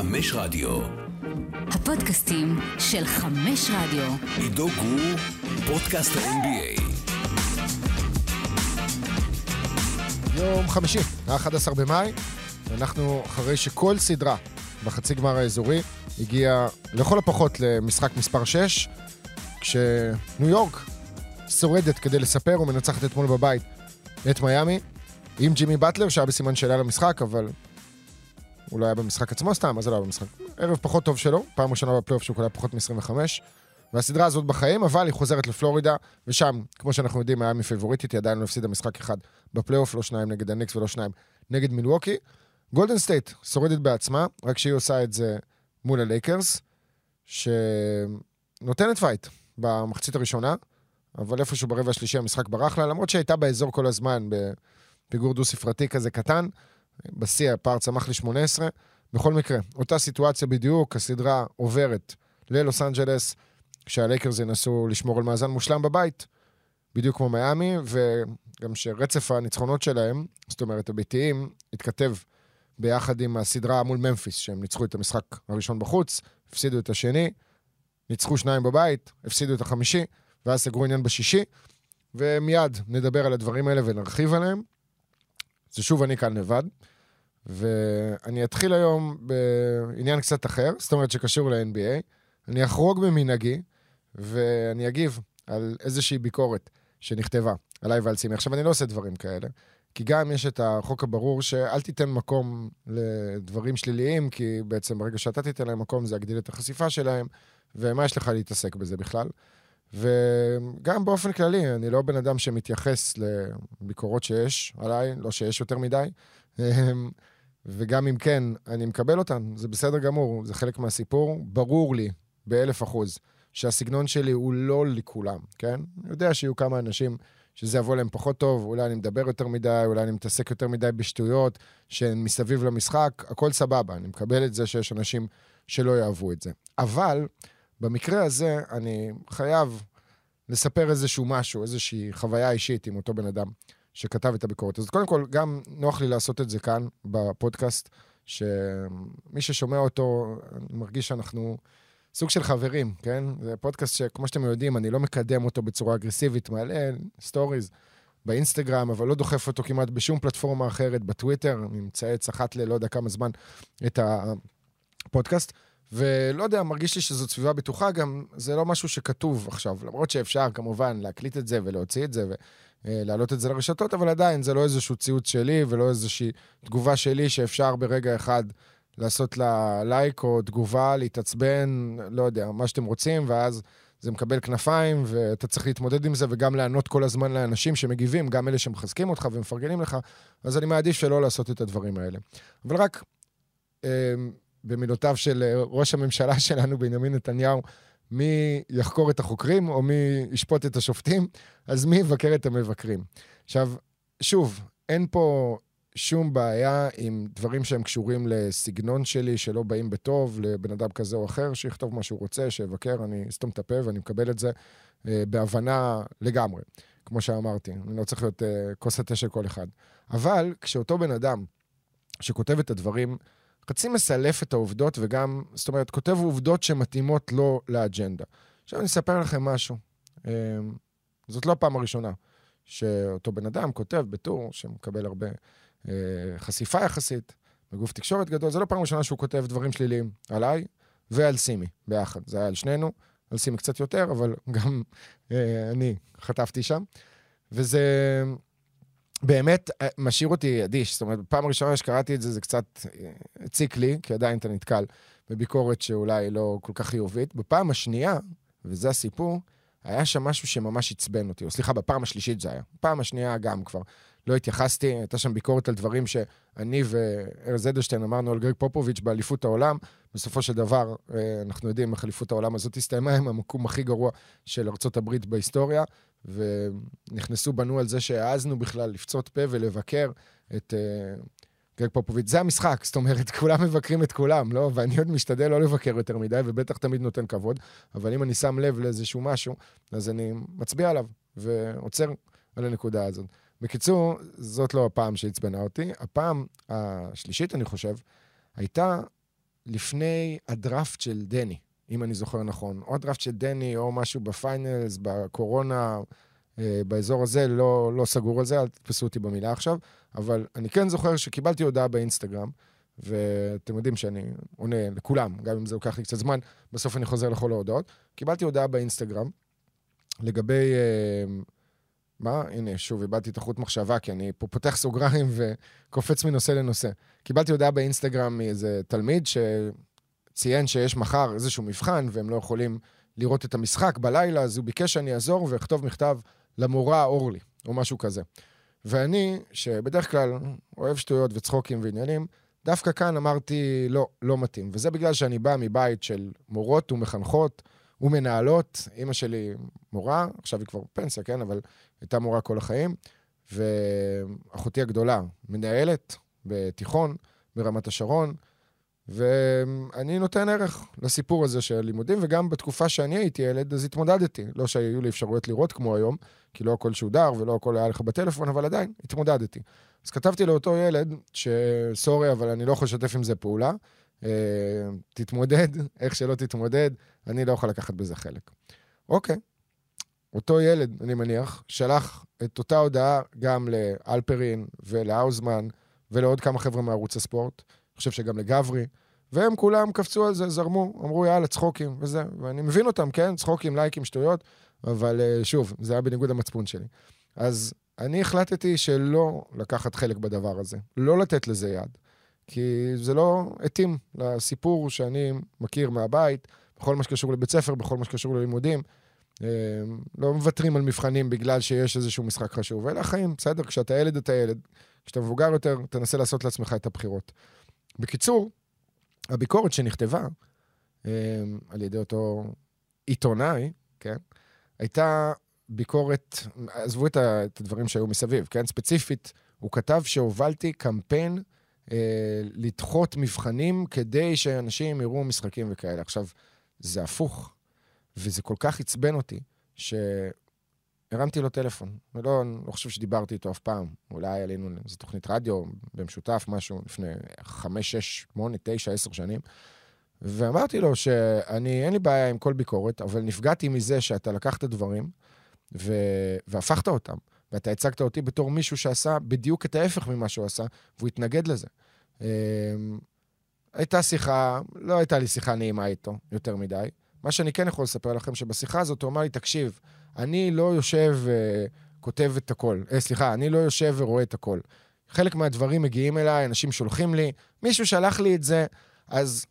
חמש רדיו. הפודקאסטים של חמש רדיו. עידו גור, פודקאסט ה-NBA. יום חמישי, ה-11 במאי, אנחנו אחרי שכל סדרה בחצי גמר האזורי הגיעה לכל הפחות למשחק מספר 6, כשניו יורק שורדת כדי לספר ומנצחת אתמול בבית את מיאמי, עם ג'ימי באטלר שהיה בסימן שאלה למשחק, אבל הוא לא היה במשחק עצמו סתם, אז זה לא היה במשחק. ערב פחות טוב שלו, פעם ראשונה בפלייאוף שהוא קולע פחות מ-25, והסדרה הזאת בחיים, אבל היא חוזרת לפלורידה, ושם, כמו שאנחנו יודעים, מיאמי פיבוריטית, היא עדיין לא הפסידה משחק אחד בפלייאוף, לא שניים נגד הניקס ולא שניים נגד מילווקי. גולדן סטייט שורדת בעצמה, רק שהיא עושה את זה מול הלייקרס, שנותנת fight במחצית הראשונה, אבל איפשהו ברבע השלישי המשחק ברח לה, למרות שהייתה באזור כל הזמן, בפיגור דו-ספרתי כזה קטן, בשיא הפער צמח ל-18. בכל מקרה, אותה סיטואציה בדיוק, הסדרה עוברת ללוס אנג'לס, כשהלייקרס ינסו לשמור על מאזן מושלם בבית, בדיוק כמו מיאמי, וגם שרצף הניצחונות שלהם, זאת אומרת, הביתיים, התכתב ביחד עם הסדרה מול ממפיס, שהם ניצחו את המשחק הראשון בחוץ, הפסידו את השני, ניצחו שניים בבית, הפסידו את החמישי, ואז סגרו עניין בשישי, ומיד נדבר על הדברים האלה ונרחיב עליהם. זה שוב אני כאן לבד, ואני אתחיל היום בעניין קצת אחר, זאת אומרת שקשור ל-NBA. אני אחרוג במנהגי, ואני אגיב על איזושהי ביקורת שנכתבה עליי ועל סימי. עכשיו, אני לא עושה דברים כאלה, כי גם יש את החוק הברור שאל תיתן מקום לדברים שליליים, כי בעצם ברגע שאתה תיתן להם מקום זה יגדיל את החשיפה שלהם, ומה יש לך להתעסק בזה בכלל? וגם באופן כללי, אני לא בן אדם שמתייחס לביקורות שיש עליי, לא שיש יותר מדי, וגם אם כן, אני מקבל אותן, זה בסדר גמור, זה חלק מהסיפור. ברור לי, באלף אחוז, שהסגנון שלי הוא לא לכולם, כן? אני יודע שיהיו כמה אנשים שזה יבוא להם פחות טוב, אולי אני מדבר יותר מדי, אולי אני מתעסק יותר מדי בשטויות שהן מסביב למשחק, הכל סבבה, אני מקבל את זה שיש אנשים שלא יאהבו את זה. אבל במקרה הזה אני חייב לספר איזשהו משהו, איזושהי חוויה אישית עם אותו בן אדם שכתב את הביקורת. אז קודם כל, גם נוח לי לעשות את זה כאן, בפודקאסט, שמי ששומע אותו, אני מרגיש שאנחנו סוג של חברים, כן? זה פודקאסט שכמו שאתם יודעים, אני לא מקדם אותו בצורה אגרסיבית, מעלה סטוריז באינסטגרם, אבל לא דוחף אותו כמעט בשום פלטפורמה אחרת, בטוויטר, אני מצייץ אחת ללא יודע כמה זמן את הפודקאסט. ולא יודע, מרגיש לי שזאת סביבה בטוחה, גם זה לא משהו שכתוב עכשיו, למרות שאפשר כמובן להקליט את זה ולהוציא את זה ולהעלות את זה לרשתות, אבל עדיין זה לא איזשהו ציוץ שלי ולא איזושהי תגובה שלי שאפשר ברגע אחד לעשות לה לייק או תגובה, להתעצבן, לא יודע, מה שאתם רוצים, ואז זה מקבל כנפיים, ואתה צריך להתמודד עם זה וגם לענות כל הזמן לאנשים שמגיבים, גם אלה שמחזקים אותך ומפרגנים לך, אז אני מעדיף שלא לעשות את הדברים האלה. אבל רק... במילותיו של אה, ראש הממשלה שלנו, בנימין נתניהו, מי יחקור את החוקרים או מי ישפוט את השופטים, אז מי יבקר את המבקרים. עכשיו, שוב, אין פה שום בעיה עם דברים שהם קשורים לסגנון שלי, שלא באים בטוב לבן אדם כזה או אחר, שיכתוב מה שהוא רוצה, שיבקר, אני אסתום את הפה ואני מקבל את זה אה, בהבנה לגמרי. כמו שאמרתי, אני לא צריך להיות אה, כוס התה של כל אחד. אבל כשאותו בן אדם שכותב את הדברים, חצי מסלף את העובדות וגם, זאת אומרת, כותב עובדות שמתאימות לו לאג'נדה. עכשיו אני אספר לכם משהו. אמ, זאת לא הפעם הראשונה שאותו בן אדם כותב בטור, שמקבל הרבה אה, חשיפה יחסית, בגוף תקשורת גדול, זו לא פעם ראשונה שהוא כותב דברים שליליים עליי ועל סימי ביחד. זה היה על שנינו, על סימי קצת יותר, אבל גם אה, אני חטפתי שם. וזה... באמת אה, משאיר אותי אדיש. זאת אומרת, בפעם הראשונה שקראתי את זה, זה קצת אה, הציק לי, כי עדיין אתה נתקל בביקורת שאולי לא כל כך חיובית. בפעם השנייה, וזה הסיפור, היה שם משהו שממש עצבן אותי, או סליחה, בפעם השלישית זה היה. בפעם השנייה גם כבר לא התייחסתי, הייתה שם ביקורת על דברים שאני וארז אדלשטיין אמרנו על גרג פופוביץ' באליפות העולם. בסופו של דבר, אה, אנחנו יודעים איך אליפות העולם הזאת הסתיימה עם המקום הכי גרוע של ארה"ב בהיסטוריה. ונכנסו בנו על זה שהעזנו בכלל לפצות פה ולבקר את uh, גרג פופוביץ'. זה המשחק, זאת אומרת, כולם מבקרים את כולם, לא? ואני עוד משתדל לא לבקר יותר מדי, ובטח תמיד נותן כבוד, אבל אם אני שם לב לאיזשהו משהו, אז אני מצביע עליו ועוצר על הנקודה הזאת. בקיצור, זאת לא הפעם שעצבנה אותי. הפעם השלישית, אני חושב, הייתה לפני הדראפט של דני, אם אני זוכר נכון. או הדראפט של דני, או משהו בפיינלס, בקורונה, אה, באזור הזה, לא, לא סגור על זה, אל תתפסו אותי במילה עכשיו, אבל אני כן זוכר שקיבלתי הודעה באינסטגרם, ואתם יודעים שאני עונה לכולם, גם אם זה לוקח לי קצת זמן, בסוף אני חוזר לכל ההודעות. קיבלתי הודעה באינסטגרם לגבי... אה, מה? הנה, שוב, איבדתי את החוט מחשבה, כי אני פה פותח סוגריים וקופץ מנושא לנושא. קיבלתי הודעה באינסטגרם מאיזה תלמיד שציין שיש מחר איזשהו מבחן, והם לא יכולים לראות את המשחק בלילה, אז הוא ביקש שאני אעזור ואכתוב מכתב למורה אורלי, או משהו כזה. ואני, שבדרך כלל אוהב שטויות וצחוקים ועניינים, דווקא כאן אמרתי, לא, לא מתאים. וזה בגלל שאני בא מבית של מורות ומחנכות ומנהלות. אימא שלי מורה, עכשיו היא כבר פנסיה, כן? אבל הייתה מורה כל החיים. ואחותי הגדולה, מנהלת בתיכון ברמת השרון, ואני נותן ערך לסיפור הזה של לימודים, וגם בתקופה שאני הייתי ילד, אז התמודדתי. לא שהיו לי אפשרויות לראות כמו היום, כי לא הכל שודר ולא הכל היה לך בטלפון, אבל עדיין, התמודדתי. אז כתבתי לאותו ילד, שסורי, אבל אני לא יכול לשתף עם זה פעולה. אה, תתמודד, איך שלא תתמודד, אני לא יכול לקחת בזה חלק. אוקיי, אותו ילד, אני מניח, שלח את אותה הודעה גם לאלפרין ולהאוזמן ולעוד כמה חבר'ה מערוץ הספורט. אני חושב שגם לגברי. והם כולם קפצו על זה, זרמו, אמרו יאללה, צחוקים וזה. ואני מבין אותם, כן? צחוקים, לייקים, שטויות, אבל אה, שוב, זה היה בניגוד למצפון שלי. אז אני החלטתי שלא לקחת חלק בדבר הזה, לא לתת לזה יד. כי זה לא התאים לסיפור שאני מכיר מהבית, בכל מה שקשור לבית ספר, בכל מה שקשור ללימודים. אה, לא מוותרים על מבחנים בגלל שיש איזשהו משחק חשוב. אלה החיים, בסדר? כשאתה ילד, אתה ילד. כשאתה מבוגר יותר, תנסה לעשות לעצמך את הבחירות. בקיצור, הביקורת שנכתבה אה, על ידי אותו עיתונאי, כן, הייתה ביקורת, עזבו את, הדברים שהיו מסביב, כן? ספציפית, הוא כתב שהובלתי קמפיין אה, לדחות מבחנים כדי שאנשים יראו משחקים וכאלה. עכשיו, זה הפוך, וזה כל כך עצבן אותי, שהרמתי לו טלפון. ולא, לא חושב שדיברתי איתו אף פעם. אולי עלינו איזו תוכנית רדיו במשותף, משהו לפני חמש, שש, שמונה, תשע, עשר שנים. ואמרתי לו שאני, אין לי בעיה עם כל ביקורת, אבל נפגעתי מזה שאתה לקחת דברים ו... והפכת אותם. ואתה הצגת אותי בתור מישהו שעשה בדיוק את ההפך ממה שהוא עשה, והוא התנגד לזה. אמ, הייתה שיחה, לא הייתה לי שיחה נעימה איתו יותר מדי. מה שאני כן יכול לספר לכם, שבשיחה הזאת הוא אמר לי, תקשיב, אני לא יושב וכותב את הכל. אה, סליחה, אני לא יושב ורואה את הכל. חלק מהדברים מגיעים אליי, אנשים שולחים לי, מישהו שלח לי את זה, אז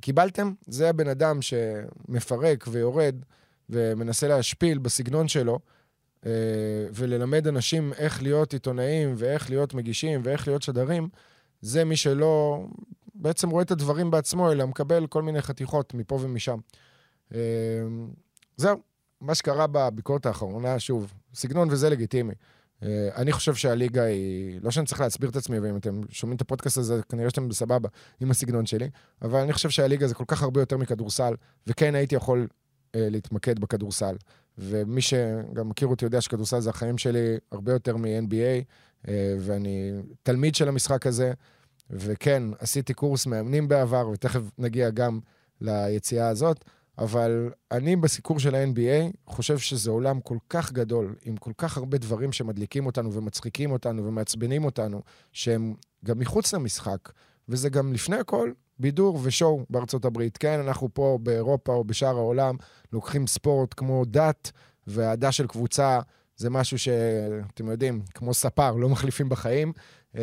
קיבלתם? זה הבן אדם שמפרק ויורד ומנסה להשפיל בסגנון שלו, אה, וללמד אנשים איך להיות עיתונאים ואיך להיות מגישים ואיך להיות שדרים, זה מי שלא בעצם רואה את הדברים בעצמו, אלא מקבל כל מיני חתיכות מפה ומשם. אה, זהו, מה שקרה בביקורת האחרונה, שוב, סגנון וזה לגיטימי. אה, אני חושב שהליגה היא, לא שאני צריך להסביר את עצמי, ואם אתם שומעים את הפודקאסט הזה, כנראה שאתם בסבבה עם הסגנון שלי, אבל אני חושב שהליגה זה כל כך הרבה יותר מכדורסל, וכן הייתי יכול אה, להתמקד בכדורסל. ומי שגם מכיר אותי יודע שכדורסל זה החיים שלי הרבה יותר מ-NBA, אה, ואני תלמיד של המשחק הזה, וכן, עשיתי קורס מאמנים בעבר, ותכף נגיע גם ליציאה הזאת, אבל אני בסיקור של ה-NBA חושב שזה עולם כל כך גדול, עם כל כך הרבה דברים שמדליקים אותנו ומצחיקים אותנו ומעצבנים אותנו, שהם גם מחוץ למשחק, וזה גם לפני הכל בידור ושואו בארצות הברית. כן, אנחנו פה באירופה או בשאר העולם לוקחים ספורט כמו דת, ואהדה של קבוצה זה משהו שאתם יודעים, כמו ספר, לא מחליפים בחיים. אה,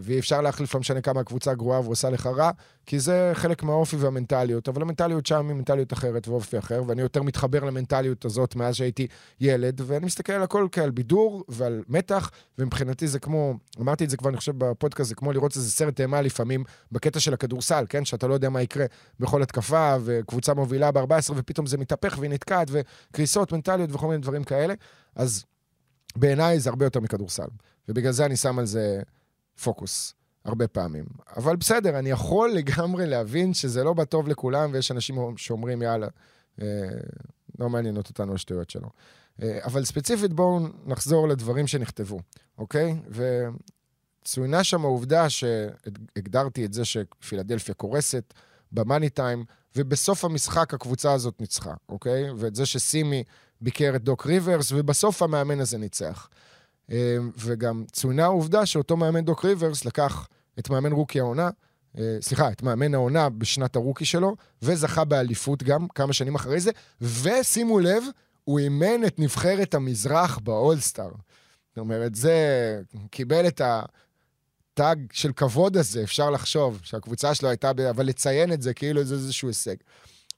ואי אפשר להחליף, לא משנה כמה הקבוצה גרועה ועושה לך רע, כי זה חלק מהאופי והמנטליות, אבל המנטליות שם היא מנטליות אחרת ואופי אחר, ואני יותר מתחבר למנטליות הזאת מאז שהייתי ילד, ואני מסתכל על הכל כעל בידור ועל מתח, ומבחינתי זה כמו, אמרתי את זה כבר, אני חושב, בפודקאסט, זה כמו לראות איזה סרט אימה לפעמים בקטע של הכדורסל, כן? שאתה לא יודע מה יקרה בכל התקפה, וקבוצה מובילה ב-14, ופתאום זה מתהפך והיא נתקעת, וקריסות מנטליות וכל מיני דברים כאלה. אז בעיניי זה הרבה יותר מכדורסל, ובגלל זה אני שם על זה פוקוס. הרבה פעמים. אבל בסדר, אני יכול לגמרי להבין שזה לא בטוב לכולם, ויש אנשים שאומרים, יאללה, אה, לא מעניינות אותנו השטויות שלו. אה, אבל ספציפית בואו נחזור לדברים שנכתבו, אוקיי? וצוינה שם העובדה שהגדרתי את זה שפילדלפיה קורסת במאני טיים, ובסוף המשחק הקבוצה הזאת ניצחה, אוקיי? ואת זה שסימי ביקר את דוק ריברס, ובסוף המאמן הזה ניצח. אה, וגם צוינה העובדה שאותו מאמן דוק ריברס לקח את מאמן רוקי העונה, אה, סליחה, את מאמן העונה בשנת הרוקי שלו, וזכה באליפות גם כמה שנים אחרי זה, ושימו לב, הוא אימן את נבחרת המזרח באולסטאר. זאת אומרת, זה קיבל את התג של כבוד הזה, אפשר לחשוב, שהקבוצה שלו הייתה, ב... אבל לציין את זה כאילו זה איזשהו הישג.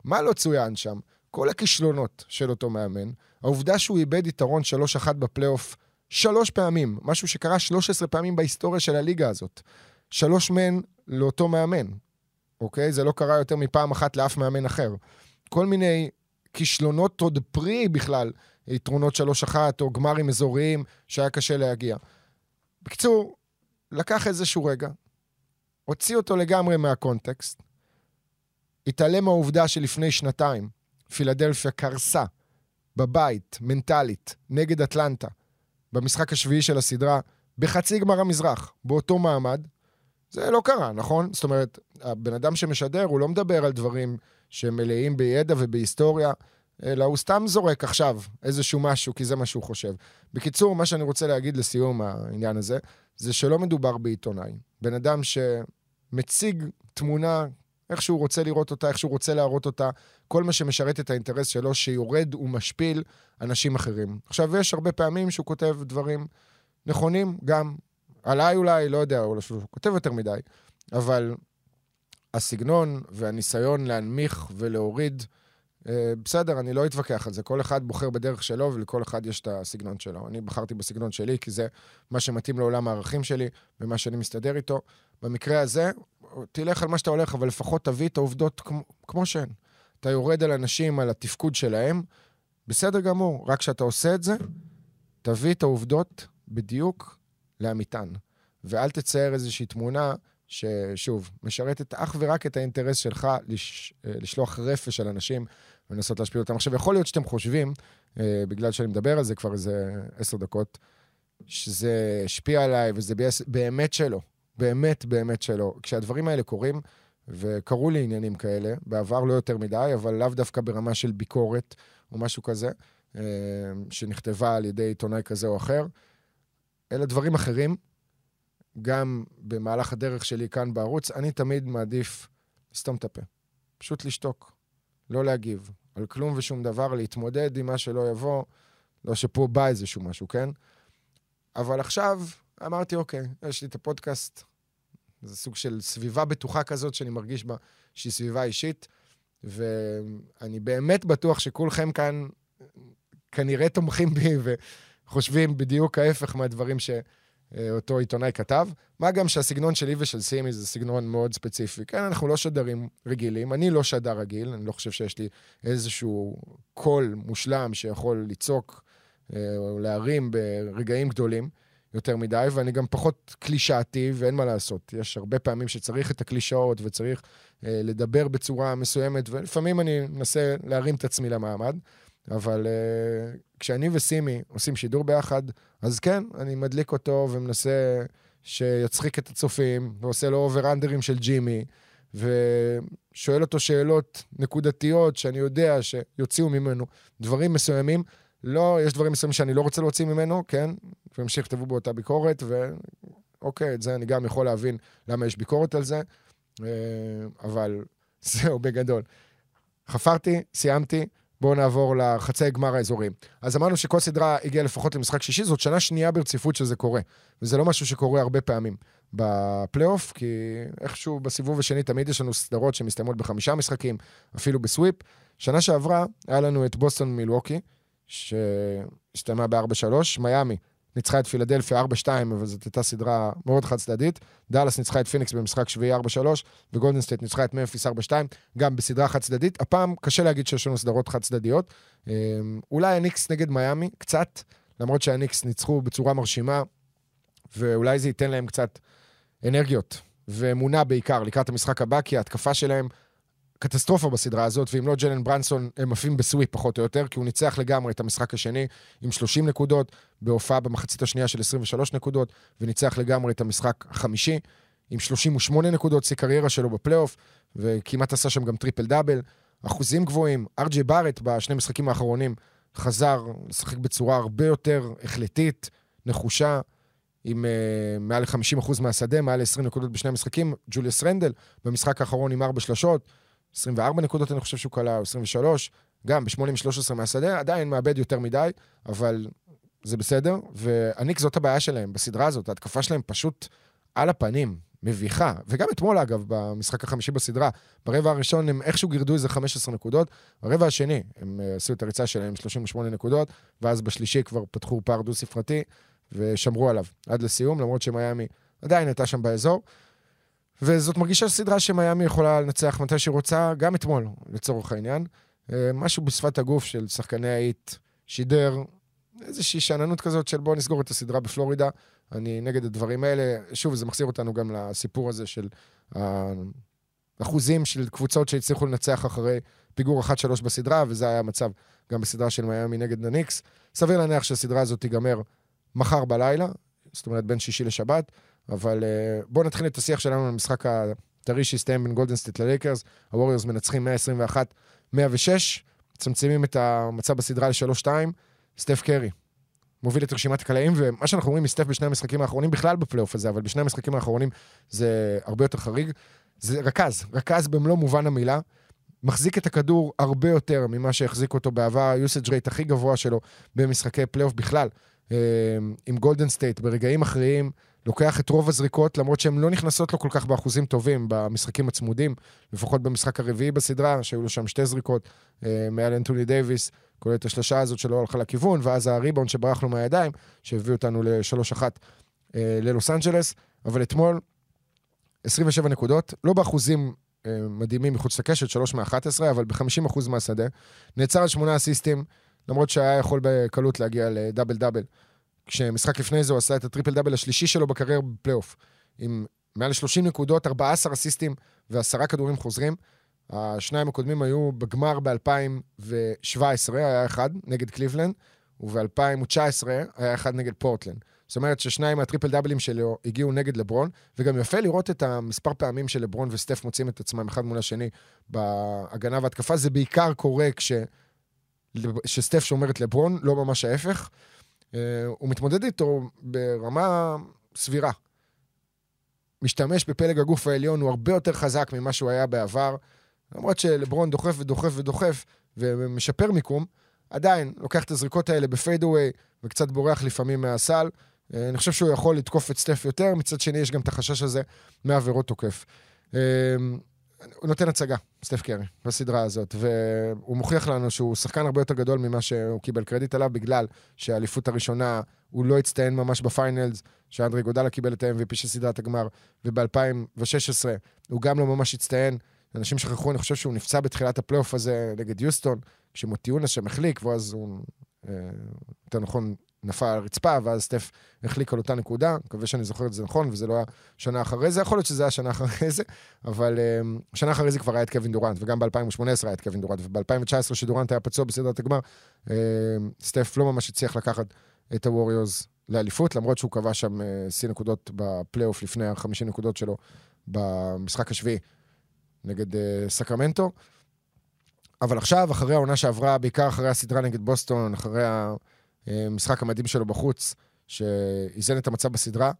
מה לא צוין שם? כל הכישלונות של אותו מאמן, העובדה שהוא איבד יתרון 3-1 בפלייאוף שלוש פעמים, משהו שקרה 13 פעמים בהיסטוריה של הליגה הזאת. שלוש מהן לאותו מאמן, אוקיי? זה לא קרה יותר מפעם אחת לאף מאמן אחר. כל מיני כישלונות עוד פרי בכלל, יתרונות 3-1 או גמרים אזוריים שהיה קשה להגיע. בקיצור, לקח איזשהו רגע, הוציא אותו לגמרי מהקונטקסט, התעלם מהעובדה שלפני שנתיים פילדלפיה קרסה בבית, מנטלית, נגד אטלנטה, במשחק השביעי של הסדרה, בחצי גמר המזרח, באותו מעמד. זה לא קרה, נכון? זאת אומרת, הבן אדם שמשדר, הוא לא מדבר על דברים שהם מלאים בידע ובהיסטוריה, אלא הוא סתם זורק עכשיו איזשהו משהו, כי זה מה שהוא חושב. בקיצור, מה שאני רוצה להגיד לסיום העניין הזה, זה שלא מדובר בעיתונאי. בן אדם שמציג תמונה איך שהוא רוצה לראות אותה, איך שהוא רוצה להראות אותה, כל מה שמשרת את האינטרס שלו, שיורד ומשפיל אנשים אחרים. עכשיו, יש הרבה פעמים שהוא כותב דברים נכונים, גם עליי אולי, לא יודע, אולי שהוא כותב יותר מדי, אבל הסגנון והניסיון להנמיך ולהוריד, בסדר, אני לא אתווכח על זה. כל אחד בוחר בדרך שלו, ולכל אחד יש את הסגנון שלו. אני בחרתי בסגנון שלי, כי זה מה שמתאים לעולם הערכים שלי, ומה שאני מסתדר איתו. במקרה הזה, תלך על מה שאתה הולך, אבל לפחות תביא את העובדות כמו, כמו שהן. אתה יורד על אנשים, על התפקוד שלהם, בסדר גמור, רק כשאתה עושה את זה, תביא את העובדות בדיוק לאמיתן. ואל תצייר איזושהי תמונה ששוב, משרתת אך ורק את האינטרס שלך לש, לשלוח רפש על אנשים ולנסות להשפיע אותם. עכשיו, יכול להיות שאתם חושבים, אה, בגלל שאני מדבר על זה כבר איזה עשר דקות, שזה השפיע עליי וזה באמת שלא. באמת, באמת שלא. כשהדברים האלה קורים, וקרו לי עניינים כאלה, בעבר לא יותר מדי, אבל לאו דווקא ברמה של ביקורת או משהו כזה, אה, שנכתבה על ידי עיתונאי כזה או אחר, אלה דברים אחרים. גם במהלך הדרך שלי כאן בערוץ, אני תמיד מעדיף לסתום את הפה. פשוט לשתוק, לא להגיב על כלום ושום דבר, להתמודד עם מה שלא יבוא, לא שפה בא איזשהו משהו, כן? אבל עכשיו אמרתי, אוקיי, יש לי את הפודקאסט, זה סוג של סביבה בטוחה כזאת שאני מרגיש בה, שהיא סביבה אישית, ואני באמת בטוח שכולכם כאן כנראה תומכים בי וחושבים בדיוק ההפך מהדברים שאותו עיתונאי כתב. מה גם שהסגנון שלי ושל סימי זה סגנון מאוד ספציפי. כן, אנחנו לא שדרים רגילים, אני לא שדר רגיל, אני לא חושב שיש לי איזשהו קול מושלם שיכול לצעוק אה, או להרים ברגעים גדולים. יותר מדי, ואני גם פחות קלישאתי, ואין מה לעשות. יש הרבה פעמים שצריך את הקלישאות וצריך אה, לדבר בצורה מסוימת, ולפעמים אני מנסה להרים את עצמי למעמד, אבל אה, כשאני וסימי עושים שידור ביחד, אז כן, אני מדליק אותו ומנסה שיצחיק את הצופים, ועושה לו over-under-ים של ג'ימי, ושואל אותו שאלות נקודתיות שאני יודע שיוציאו ממנו דברים מסוימים. לא, יש דברים מסוימים שאני לא רוצה להוציא ממנו, כן? וימשיך לכתבו באותה ביקורת, ואוקיי, את זה אני גם יכול להבין למה יש ביקורת על זה, אה, אבל זהו, בגדול. חפרתי, סיימתי, בואו נעבור לחצי גמר האזורים. אז אמרנו שכל סדרה הגיעה לפחות למשחק שישי, זאת שנה שנייה ברציפות שזה קורה. וזה לא משהו שקורה הרבה פעמים בפלייאוף, כי איכשהו בסיבוב השני תמיד יש לנו סדרות שמסתיימות בחמישה משחקים, אפילו ב-sweep. שנה שעברה היה לנו את בוסטון מילווקי, שהסתיימה ב-4-3, מיאמי ניצחה את פילדלפיה 4-2, אבל זאת הייתה סדרה מאוד חד צדדית. דאלאס ניצחה את פיניקס במשחק שביעי 4-3, וגולדן סטייט ניצחה את ממפיס 4-2, גם בסדרה חד צדדית. הפעם קשה להגיד שיש לנו סדרות חד צדדיות. אמ, אולי הניקס נגד מיאמי, קצת, למרות שהניקס ניצחו בצורה מרשימה, ואולי זה ייתן להם קצת אנרגיות ואמונה בעיקר לקראת המשחק הבא, כי ההתקפה שלהם קטסטרופה בסדרה הזאת, ואם לא ג'לן ברנסון, הם עפים ב-sweep פחות או יותר, כי הוא ניצח לגמרי את המשחק השני עם 30 נקודות, בהופעה במחצית השנייה של 23 נקודות, וניצח לגמרי את המשחק החמישי עם 38 נקודות, שיא קריירה שלו בפלייאוף, וכמעט עשה שם גם triple double. אחוזים גבוהים. ארג'יי בארט בשני משחקים האחרונים חזר לשחק בצורה הרבה יותר החלטית, נחושה, עם uh, מעל ל-50% מהשדה, מעל ל-20 נקודות בשני המשחקים. ג'וליאס רנדל במשחק האחרון עם 4 שלשות, 24 נקודות אני חושב שהוא כלה, 23, גם ב-8 מ-13 מהשדה, עדיין מאבד יותר מדי, אבל זה בסדר. והניקס זאת הבעיה שלהם בסדרה הזאת, ההתקפה שלהם פשוט על הפנים, מביכה. וגם אתמול, אגב, במשחק החמישי בסדרה, ברבע הראשון הם איכשהו גירדו איזה 15 נקודות, ברבע השני הם uh, עשו את הריצה שלהם 38 נקודות, ואז בשלישי כבר פתחו פער דו-ספרתי, ושמרו עליו עד לסיום, למרות שמיאמי עדיין הייתה שם באזור. וזאת מרגישה סדרה שמיאמי יכולה לנצח מתי שהיא רוצה, גם אתמול, לצורך העניין. אה, משהו בשפת הגוף של שחקני האיט שידר איזושהי שאננות כזאת של בואו נסגור את הסדרה בפלורידה. אני נגד הדברים האלה. שוב, זה מחזיר אותנו גם לסיפור הזה של האחוזים של קבוצות שהצליחו לנצח אחרי פיגור 1-3 בסדרה, וזה היה המצב גם בסדרה של מיאמי נגד הניקס. סביר להניח שהסדרה הזאת תיגמר מחר בלילה, זאת אומרת בין שישי לשבת, אבל uh, בואו נתחיל את השיח שלנו למשחק הטרי שהסתיים בין גולדן סטייט ללייקרס. הווריורס מנצחים 121-106, מצמצמים את המצב בסדרה ל-3-2. סטף קרי מוביל את רשימת הקלעים, ומה שאנחנו רואים מסטף בשני המשחקים האחרונים, בכלל בפלייאוף הזה, אבל בשני המשחקים האחרונים זה הרבה יותר חריג. זה רכז, רכז במלוא מובן המילה. מחזיק את הכדור הרבה יותר ממה שהחזיק אותו בעבר, ה-usage rate הכי גבוה שלו במשחקי פלייאוף בכלל. אה, עם גולדן סטייט ברגעים אחרים, לוקח את רוב הזריקות, למרות שהן לא נכנסות לו כל כך באחוזים טובים במשחקים הצמודים, לפחות במשחק הרביעי בסדרה, שהיו לו שם שתי זריקות אה, מעל אנטוני דייוויס, כולל את השלושה הזאת שלא הלכה לכיוון, ואז הריבאונד שברח לו מהידיים, שהביא אותנו ל-3-1 אה, ללוס אנג'לס, אבל אתמול 27 נקודות, לא באחוזים מדהימים מחוץ לקשת, 3 מ-11, אבל ב-50% מהשדה. נעצר על שמונה אסיסטים, למרות שהיה יכול בקלות להגיע ל-double double. כשמשחק לפני זה הוא עשה את ה-triple double השלישי שלו בקריירה בפלייאוף. עם מעל 30 נקודות, 14 אסיסטים ועשרה כדורים חוזרים. השניים הקודמים היו בגמר ב-2017, היה אחד נגד קליבלנד, וב-2019 היה אחד נגד פורטלנד. זאת אומרת ששניים מהטריפל דאבלים שלו הגיעו נגד לברון, וגם יפה לראות את המספר פעמים שלברון וסטף מוצאים את עצמם אחד מול השני בהגנה והתקפה. זה בעיקר קורה כש... שסטף שומר את לברון, לא ממש ההפך. Uh, הוא מתמודד איתו ברמה סבירה. משתמש בפלג הגוף העליון, הוא הרבה יותר חזק ממה שהוא היה בעבר. למרות שלברון דוחף ודוחף ודוחף ומשפר מיקום, עדיין לוקח את הזריקות האלה ב-fadeaway וקצת בורח לפעמים מהסל. Uh, אני חושב שהוא יכול לתקוף את סטף יותר, מצד שני יש גם את החשש הזה מעבירות תוקף. Uh, הוא נותן הצגה, סטף קרי, בסדרה הזאת, והוא מוכיח לנו שהוא שחקן הרבה יותר גדול ממה שהוא קיבל קרדיט עליו, בגלל שהאליפות הראשונה, הוא לא הצטיין ממש ב-Finals, שאנדרה איגודלה קיבל את ה-MVP של סדרת הגמר, וב-2016 הוא גם לא ממש הצטיין. אנשים שכחו, אני חושב שהוא נפצע בתחילת הפלייאוף הזה נגד יוסטון, כשמוטיונאס שם החליק, ואז הוא, אה, יותר נכון, נפל על הרצפה, ואז סטף החליק על אותה נקודה. מקווה שאני זוכר את זה נכון, וזה לא היה שנה אחרי זה. יכול להיות שזה היה שנה אחרי זה, אבל um, שנה אחרי זה כבר היה את קווין דורנט, וגם ב-2018 היה את קווין דורנט, וב-2019, שדורנט היה פצוע בסדרת הגמר, um, סטף לא ממש הצליח לקחת את הווריורס לאליפות, למרות שהוא קבע שם uh, שיא נקודות בפלייאוף לפני ה-50 נקודות שלו במשחק השביעי נגד uh, סקרמנטו. אבל עכשיו, אחרי העונה שעברה, בעיקר אחרי הסדרה נגד בוסטון, אחרי המשחק המדהים שלו בחוץ, שאיזן את המצב בסדרה.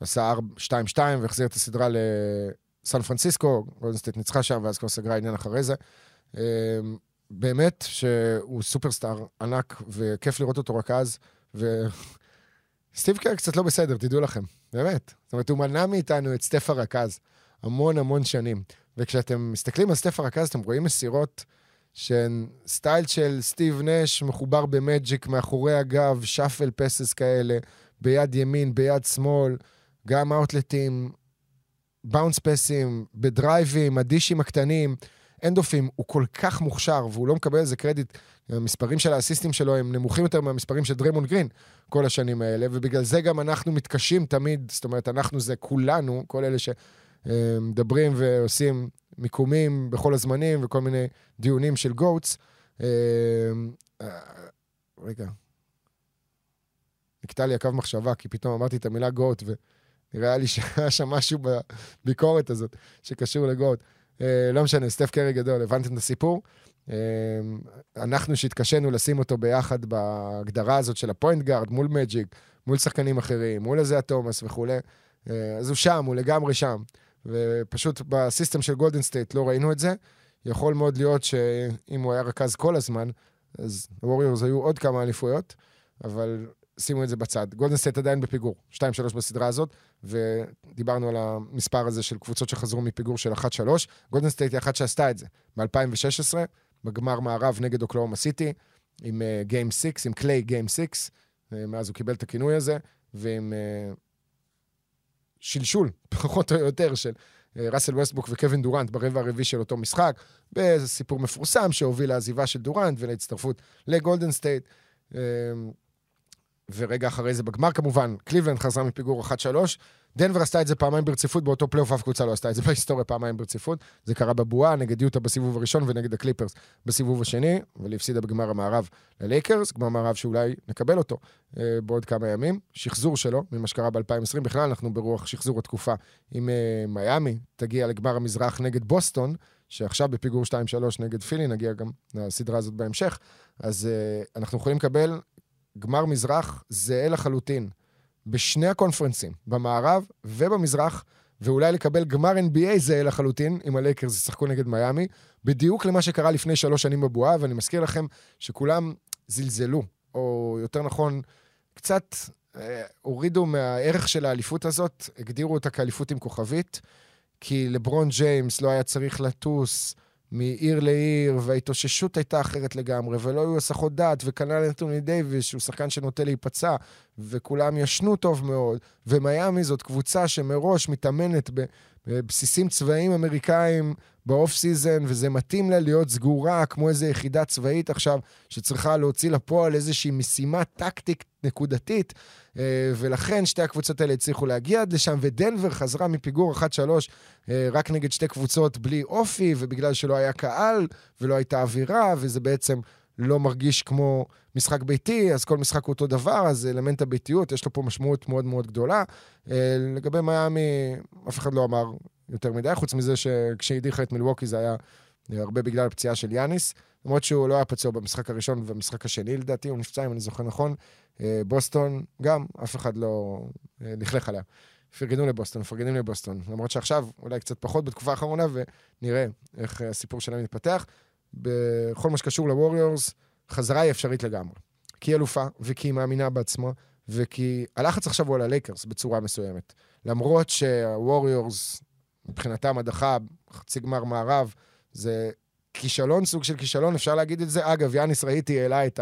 עשה 2-2 והחזיר את הסדרה לסן פרנסיסקו, גולדנסטייט ניצחה שם, ואז כבר סגרה עניין אחרי זה. אמ, באמת שהוא superstar ענק, וכיף לראות אותו רק אז, וסטיב קר קצת לא בסדר, תדעו לכם, באמת. זאת אומרת, הוא מנע מאיתנו את סטף הרכז המון המון שנים. וכשאתם מסתכלים על סטף הרכז, אתם רואים מסירות שהן style של סטיב נש מחובר במג'יק מאחורי הגב, shovel passes כאלה, ביד ימין, ביד שמאל, גם outlet-ים, באונס פסים, ב-drive-ים, ה-dish-ים הקטנים, handoff-ים, הוא כל כך מוכשר והוא לא מקבל איזה קרדיט. המספרים של האסיסטים שלו הם נמוכים יותר מהמספרים של דריימון גרין כל השנים האלה, ובגלל זה גם אנחנו מתקשים תמיד, זאת אומרת, אנחנו זה כולנו, כל אלה שמדברים ועושים מיקומים בכל הזמנים וכל מיני דיונים של גוטס. אה, אה, רגע. נקטע לי הקו מחשבה, כי פתאום אמרתי את המילה גוט נראה לי שהיה שם משהו בביקורת הזאת שקשור לגוט. אה, לא משנה, סטף קרי גדול, הבנתם את הסיפור? אנחנו שהתקשינו לשים אותו ביחד בהגדרה הזאת של ה-point guard מול מג'יק, מול שחקנים אחרים, מול אייזיאה תומאס וכולי, אז הוא שם, הוא לגמרי שם. ופשוט ב-system של גולדן סטייט לא ראינו את זה. יכול מאוד להיות שאם הוא היה רכז כל הזמן, אז הווריורס היו עוד כמה אליפויות, אבל שימו את זה בצד. גולדן סטייט עדיין בפיגור, 2-3 בסדרה הזאת, ודיברנו על המספר הזה של קבוצות שחזרו מפיגור של 1-3. גולדן סטייט היא אחת שעשתה את זה ב-2016, בגמר מערב נגד אוקלהומה סיטי, עם game uh, 6, עם קליי game 6, uh, מאז הוא קיבל את הכינוי הזה, ועם uh, שלשול, פחות או יותר, של אה, ראסל ווסטבוק וקווין דורנט ברבע הרביעי של אותו משחק, באיזה סיפור מפורסם שהוביל לעזיבה של דורנט ולהצטרפות לגולדן סטייט. אמ, ורגע אחרי זה בגמר כמובן, קליבלנד חזרה מפיגור 1-3. דנבר עשתה את זה פעמיים ברציפות, באותו פלייאוף אף קבוצה לא עשתה את זה בהיסטוריה פעמיים ברציפות. זה קרה בבועה, נגד יוטה בסיבוב הראשון ונגד הקליפרס בסיבוב השני, אבל הפסידה בגמר המערב ללייקרס, גמר מערב שאולי נקבל אותו אה, בעוד כמה ימים. שחזור שלו, ממה שקרה ב-2020, בכלל אנחנו ברוח שחזור התקופה. אם אה, מיאמי תגיע לגמר המזרח נגד בוסטון, שעכשיו בפיגור 2-3 נגד פילי, נגיע גם לסדרה הזאת בהמשך, אז אה, אנחנו יכולים לקבל גמר מזרח זהה לחלוטין בשני הקונפרנסים, במערב ובמזרח, ואולי לקבל גמר NBA זהה לחלוטין, אם הלייקרס ישחקו נגד מיאמי, בדיוק למה שקרה לפני שלוש שנים בבועה, ואני מזכיר לכם שכולם זלזלו, או יותר נכון, קצת אה, הורידו מהערך של האליפות הזאת, הגדירו אותה כאליפות עם כוכבית, כי לברון ג'יימס לא היה צריך לטוס מעיר לעיר, וההתאוששות הייתה אחרת לגמרי, ולא היו הסחות דעת, וכנ"ל אנטוני דייוויס, שהוא שחקן שנוטה להיפצע, וכולם ישנו טוב מאוד, ומיאמי זאת קבוצה שמראש מתאמנת בבסיסים צבאיים אמריקאים ב off season, וזה מתאים לה להיות סגורה כמו איזו יחידה צבאית עכשיו, שצריכה להוציא לפועל איזושהי משימה טקטית נקודתית, אה, ולכן שתי הקבוצות האלה הצליחו להגיע עד לשם, ודנבר חזרה מפיגור 1-3 אה, רק נגד שתי קבוצות בלי אופי, ובגלל שלא היה קהל ולא הייתה אווירה, וזה בעצם לא מרגיש כמו משחק ביתי, אז כל משחק הוא אותו דבר, אז אלמנט הביתיות, יש לו פה משמעות מאוד מאוד גדולה. אה, לגבי מיאמי, אף אחד לא אמר יותר מדי, חוץ מזה שכשהיא הדיחה את מילווקי זה היה הרבה בגלל הפציעה של יאניס, למרות שהוא לא היה פצוע במשחק הראשון ובמשחק השני, לדעתי, הוא נפצע, אם אני זוכר נכון. אה, בוסטון, גם, אף אחד לא אה, לכלך עליה. פרגנו לבוסטון, מפרגנים לבוסטון. למרות שעכשיו, אולי קצת פחות בתקופה האחרונה, ונראה איך הסיפור שלהם מתפתח. בכל מה שקשור לווריורס, חזרה היא אפשרית לגמרי. כי היא אלופה, וכי היא מאמינה בעצמה, וכי הלחץ עכשיו הוא על הלייקרס בצורה מסוימת. למרות שהווריורס, מבחינתם הדחה, חצי גמר מערב, זה כישלון, סוג של כישלון, אפשר להגיד את זה. אגב, יאניס ראיתי העלה את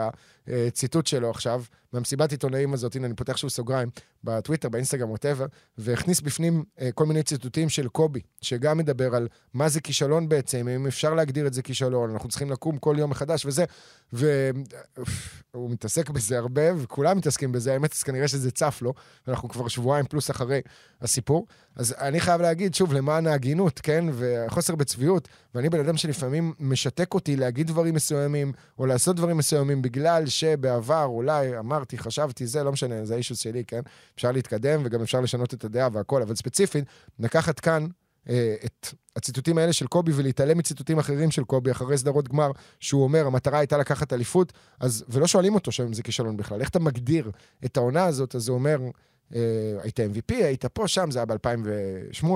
הציטוט שלו עכשיו, מהמסיבת עיתונאים הזאת, הנה, אני פותח שוב סוגריים, בטוויטר, באינסטגרם, ווטאבר, והכניס בפנים uh, כל מיני ציטוטים של קובי, שגם מדבר על מה זה כישלון בעצם, אם אפשר להגדיר את זה כישלון, אנחנו צריכים לקום כל יום מחדש וזה, והוא מתעסק בזה הרבה, וכולם מתעסקים בזה, האמת, אז כנראה שזה צף לו, ואנחנו כבר שבועיים פלוס אחרי הסיפור. אז אני חייב להגיד, שוב, למען ההגינות, כן, וחוסר בצביעות, ואני בן אדם שלפעמים משתק אותי להגיד דברים מסוימים, או לעשות דברים מסוימים, בגלל שבעבר אולי אמרתי, חשבתי, זה לא משנה, זה האישוס שלי, כן? אפשר להתקדם וגם אפשר לשנות את הדעה והכל, אבל ספציפית, לקחת כאן אה, את הציטוטים האלה של קובי ולהתעלם מציטוטים אחרים של קובי אחרי סדרות גמר, שהוא אומר, המטרה הייתה לקחת אליפות, אז, ולא שואלים אותו שם אם זה כישלון בכלל. איך אתה מגדיר את העונה הזאת? אז הוא אומר, אה, היית MVP, היית פה, שם, זה היה ב-2008.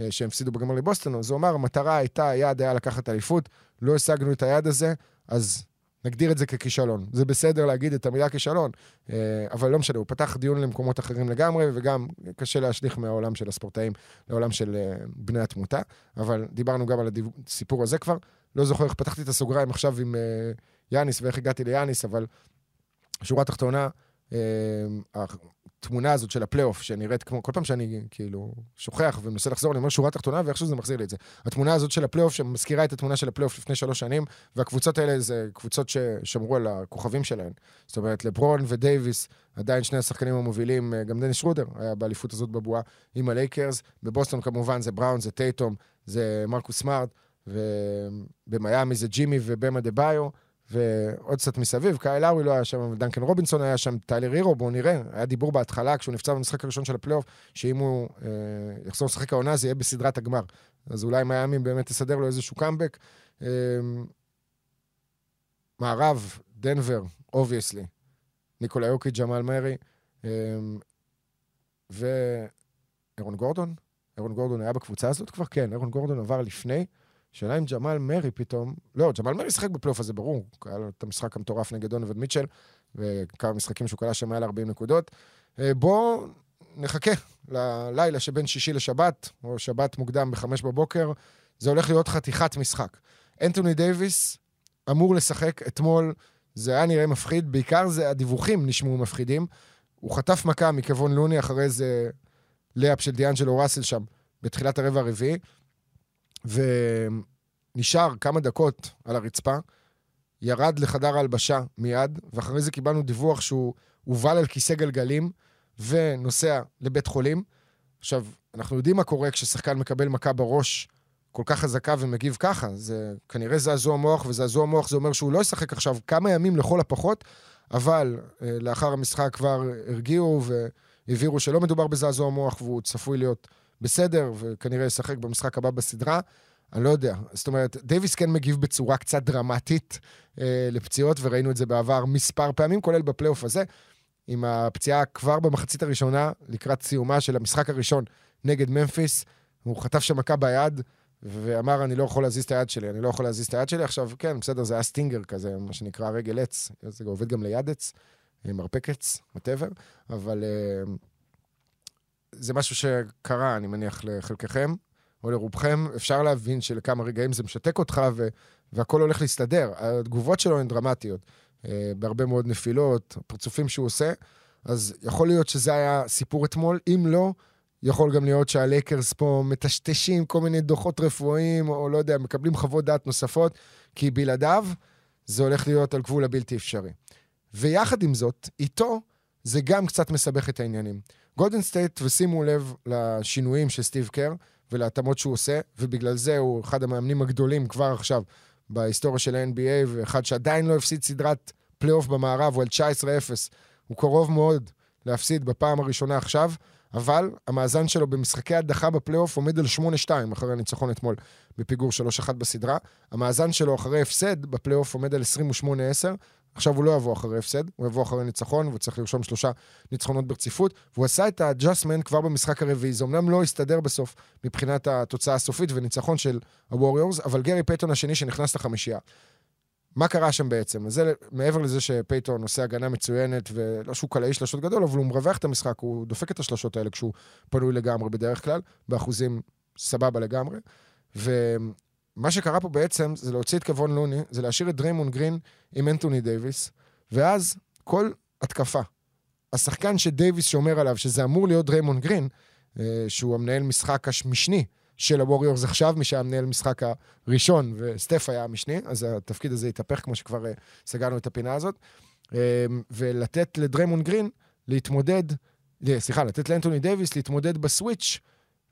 אה, שהם הפסידו בגמר לבוסטון, אז הוא אמר, המטרה הייתה, היעד היה לקחת אליפות, לא השגנו את היעד הזה, אז נגדיר את זה ככישלון. זה בסדר להגיד את המילה כישלון, אה, אבל לא משנה, הוא פתח דיון למקומות אחרים לגמרי, וגם קשה להשליך מהעולם של הספורטאים לעולם של אה, בני התמותה, אבל דיברנו גם על הסיפור הזה כבר. לא זוכר איך פתחתי את הסוגריים עכשיו עם אה, יאניס ואיך הגעתי ליאניס, אבל שורה תחתונה, התמונה הזאת של הפלייאוף, שנראית כמו, כל פעם שאני כאילו שוכח ומנסה לחזור, אני אומר שורה תחתונה, ואיכשהו זה מחזיר לי את זה. התמונה הזאת של הפלייאוף, שמזכירה את התמונה של הפלייאוף לפני שלוש שנים, והקבוצות האלה זה קבוצות ששמרו על הכוכבים שלהן. זאת אומרת, לברון ודייוויס, עדיין שני השחקנים המובילים, אה, גם דניס שרודר היה באליפות הזאת בבועה עם הלייקרס. בבוסטון כמובן זה בראון, זה טייטום, זה מרקוס סמארט, ובמיאמי זה ג'ימי ובאם אדבאיו. ועוד קצת מסביב, קייל לאורי לא היה שם, דנקן רובינסון היה שם, טיילר הירו, בואו נראה. היה דיבור בהתחלה, כשהוא נפצע במשחק הראשון של הפלייאוף, שאם הוא אה, יחזור לשחק העונה, זה יהיה בסדרת הגמר. אז אולי מיאמי באמת תסדר לו איזשהו קאמבק. אה, מערב, דנבר, obviously. ניקולה יוקיץ', ג'מאל מארי, אה, ואהרון גורדון? אהרון גורדון היה בקבוצה הזאת כבר? כן, אהרון גורדון עבר לפני. שאלה אם ג'מאל מרי פתאום... לא, ג'מאל מרי שיחק בפלייאוף הזה, ברור. היה לו את המשחק המטורף נגד דונובן מיטשל, וכמה משחקים שהוא קלע שם מעל 40 נקודות. אה, בואו נחכה ללילה שבין שישי לשבת, או שבת מוקדם בחמש בבוקר. זה הולך להיות חתיכת משחק. אנטוני דייוויס אמור לשחק אתמול, זה היה נראה מפחיד, בעיקר זה הדיווחים נשמעו מפחידים. הוא חטף מכה מכיוון לוני, אחרי איזה לאפ של דיאנג'לו ראסל שם, בתחילת הרבע הרביעי. ונשאר כמה דקות על הרצפה, ירד לחדר ההלבשה מיד, ואחרי זה קיבלנו דיווח שהוא הובל על כיסא גלגלים ונוסע לבית חולים. עכשיו, אנחנו יודעים מה קורה כששחקן מקבל מכה בראש כל כך חזקה ומגיב ככה. זה כנראה זעזוע מוח, וזעזוע מוח זה אומר שהוא לא ישחק עכשיו כמה ימים לכל הפחות, אבל אה, לאחר המשחק כבר הרגיעו והבהירו שלא מדובר בזעזוע מוח והוא צפוי להיות בסדר, וכנראה ישחק במשחק הבא בסדרה. אני לא יודע. זאת אומרת, דייוויס כן מגיב בצורה קצת דרמטית אה, לפציעות, וראינו את זה בעבר מספר פעמים, כולל בפלייאוף הזה, עם הפציעה כבר במחצית הראשונה, לקראת סיומה של המשחק הראשון נגד ממפיס. הוא חטף שם מכה ביד, ואמר, אני לא יכול להזיז את היד שלי, אני לא יכול להזיז את היד שלי. עכשיו, כן, בסדר, זה היה stinger כזה, מה שנקרא רגל עץ. זה עובד גם ליד עץ, מרפק עץ, whatever, אבל... אה, זה משהו שקרה, אני מניח, לחלקכם או לרובכם. אפשר להבין שלכמה רגעים זה משתק אותך ו- והכל הולך להסתדר. התגובות שלו הן דרמטיות. אה, בהרבה מאוד נפילות, פרצופים שהוא עושה. אז יכול להיות שזה היה סיפור אתמול. אם לא, יכול גם להיות שהלייקרס פה מטשטשים כל מיני דוחות רפואיים, או לא יודע, מקבלים חוות דעת נוספות, כי בלעדיו זה הולך להיות על גבול הבלתי אפשרי. ויחד עם זאת, איתו זה גם קצת מסבך את העניינים. גולדן סטייט, ושימו לב לשינויים של סטיב קר ולהתאמות שהוא עושה, ובגלל זה הוא אחד המאמנים הגדולים כבר עכשיו בהיסטוריה של ה-NBA, ואחד שעדיין לא הפסיד סדרת פלייאוף במערב, הוא על 19-0. הוא קרוב מאוד להפסיד בפעם הראשונה עכשיו, אבל המאזן שלו במשחקי הדחה בפלייאוף עומד על 8-2 אחרי הניצחון אתמול בפיגור 3-1 בסדרה. המאזן שלו אחרי הפסד בפלייאוף עומד על 28-10. עכשיו הוא לא יבוא אחרי הפסד, הוא יבוא אחרי ניצחון, והוא צריך לרשום שלושה ניצחונות ברציפות. והוא עשה את ה adjustment כבר במשחק הרביעי. זה אמנם לא הסתדר בסוף מבחינת התוצאה הסופית וניצחון של הווריורס, אבל גרי פייתון השני שנכנס לחמישייה. מה קרה שם בעצם? זה מעבר לזה שפייתון עושה הגנה מצוינת, ולא שהוא קלעי שלשות גדול, אבל הוא מרווח את המשחק, הוא דופק את השלשות האלה כשהוא פנוי לגמרי בדרך כלל, באחוזים סבבה לגמרי. ומה שקרה פה בעצם זה להוציא את קבון לוני, זה להשאיר את דריימון גרין עם אנטוני דייוויס, ואז כל התקפה, השחקן שדייוויס שומר עליו, שזה אמור להיות דריימון גרין, אה, שהוא המנהל משחק המשני של הווריורס עכשיו, מי שהיה מנהל משחק הראשון, וסטף היה המשני, אז התפקיד הזה התהפך, כמו שכבר uh, סגרנו את הפינה הזאת. Uh, ולתת לדריימון גרין להתמודד, סליחה, לתת לאנטוני דייוויס להתמודד ב switch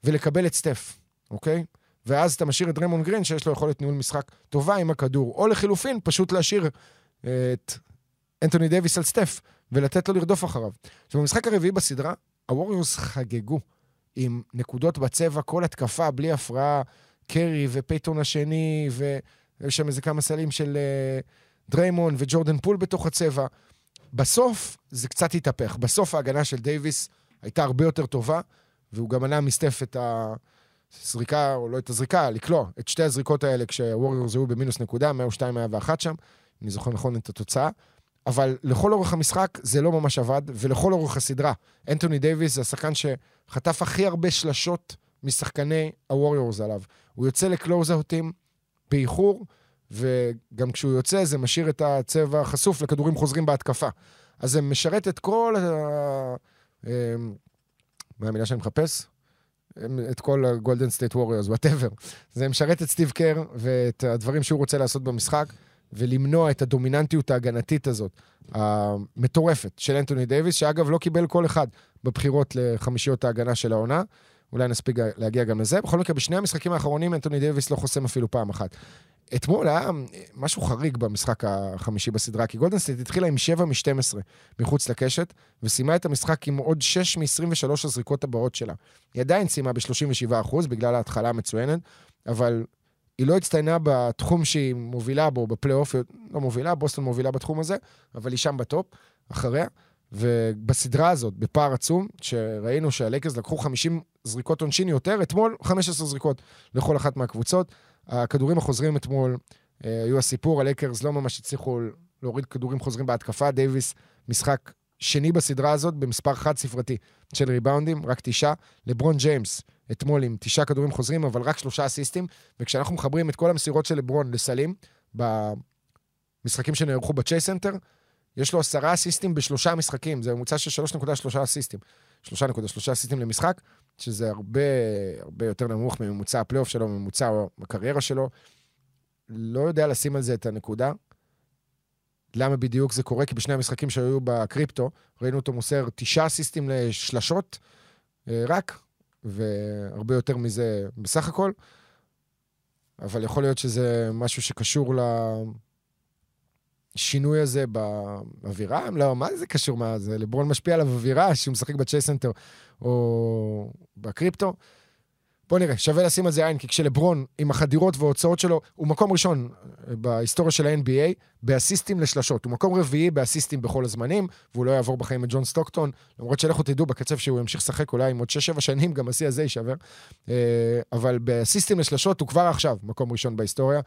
ולקבל את סטף, אוקיי? ואז אתה משאיר את דריימון גרין, שיש לו יכולת ניהול משחק טובה עם הכדור, או לחילופין, פשוט להשאיר uh, את אנטוני דייוויס על סטף ולתת לו לרדוף אחריו. עכשיו, במשחק הרביעי בסדרה, הווריורס חגגו. עם נקודות בצבע, כל התקפה, בלי הפרעה, קרי ופייתון השני, ויש שם איזה כמה סלים של uh, דריימון וג'ורדן פול בתוך הצבע. בסוף זה קצת התהפך. בסוף ההגנה של דייוויס הייתה הרבה יותר טובה, והוא גם מנע מסטף את הזריקה, או לא את הזריקה, לקלוע את שתי הזריקות האלה כשהווריורס היו במינוס נקודה, 102-101 שם, אם אני זוכר נכון את התוצאה. אבל לכל אורך המשחק זה לא ממש עבד, ולכל אורך הסדרה. אנטוני דייוויס זה השחקן שחטף הכי הרבה שלשות משחקני הווריורס עליו. הוא יוצא לקלוזאוטים באיחור, וגם כשהוא יוצא זה משאיר את הצבע חשוף לכדורים חוזרים בהתקפה. אז זה משרת את כל ה... אמ, מה המילה שאני מחפש? את כל הגולדן סטייט ווריורס, whatever. זה משרת את סטיב קר ואת הדברים שהוא רוצה לעשות במשחק. ולמנוע את הדומיננטיות ההגנתית הזאת, המטורפת, של אנטוני דייוויס, שאגב לא קיבל קול אחד בבחירות לחמישיות ההגנה של העונה. אולי נספיק להגיע גם לזה. בכל מקרה, בשני המשחקים האחרונים אנטוני דייוויס לא חוסם אפילו פעם אחת. אתמול היה משהו חריג במשחק החמישי בסדרה, כי גולדן סטייט התחילה עם 7 מ-12 מחוץ לקשת, וסיימה את המשחק עם עוד 6 מ-23 הזריקות הבאות שלה. היא עדיין סיימה ב-37% בגלל ההתחלה המצוינת, אבל היא לא הצטיינה בתחום שהיא מובילה בו, בפלייאוף, לא מובילה, בוסטון מובילה בתחום הזה, אבל היא שם בטופ, אחריה. ובסדרה הזאת, בפער עצום, שראינו שהלייקרס לקחו 50 זריקות עונשין יותר, אתמול 15 זריקות לכל אחת מהקבוצות. הכדורים החוזרים אתמול אה, היו הסיפור, הלייקרס לא ממש הצליחו להוריד כדורים חוזרים בהתקפה. דייוויס, משחק שני בסדרה הזאת במספר חד-ספרתי של ריבאונדים, רק תשעה. לברון ג'יימס, אתמול עם תשעה כדורים חוזרים, אבל רק שלושה אסיסטים. וכשאנחנו מחברים את כל המסירות של לברון לסלים, במשחקים שנערכו בצ'ייס סנטר, יש לו עשרה אסיסטים בשלושה משחקים, זה ממוצע של 3.3 אסיסטים. 3.3 אסיסטים למשחק, שזה הרבה, הרבה יותר נמוך מממוצע הפלייאוף שלו, ממוצע הקריירה שלו. לא יודע לשים על זה את הנקודה. למה בדיוק זה קורה? כי בשני המשחקים שהיו בקריפטו, ראינו אותו מוסר תשעה אסיסטים לשלשות, אה, רק, והרבה יותר מזה בסך הכל. אבל יכול להיות שזה משהו שקשור. השינוי הזה באווירה? לא, מה זה קשור? מה זה? לברון משפיע עליו אווירה שהוא משחק בצ'ייס סנטר או בקריפטו? בוא נראה, שווה לשים על זה עין, כי כשלברון, עם החדירות וההוצאות שלו, הוא מקום ראשון בהיסטוריה של ה-NBA באסיסטים לשלשות. הוא מקום רביעי באסיסטים בכל הזמנים, והוא לא יעבור בחיים את ג'ון סטוקטון, למרות שלכו תדעו, בקצב שהוא ימשיך לשחק אולי עם עוד 6-7 שנים, גם השיא הזה יישבר. אה, אבל באסיסטים לשלשות הוא כבר עכשיו מקום ראשון בהיסטוריה,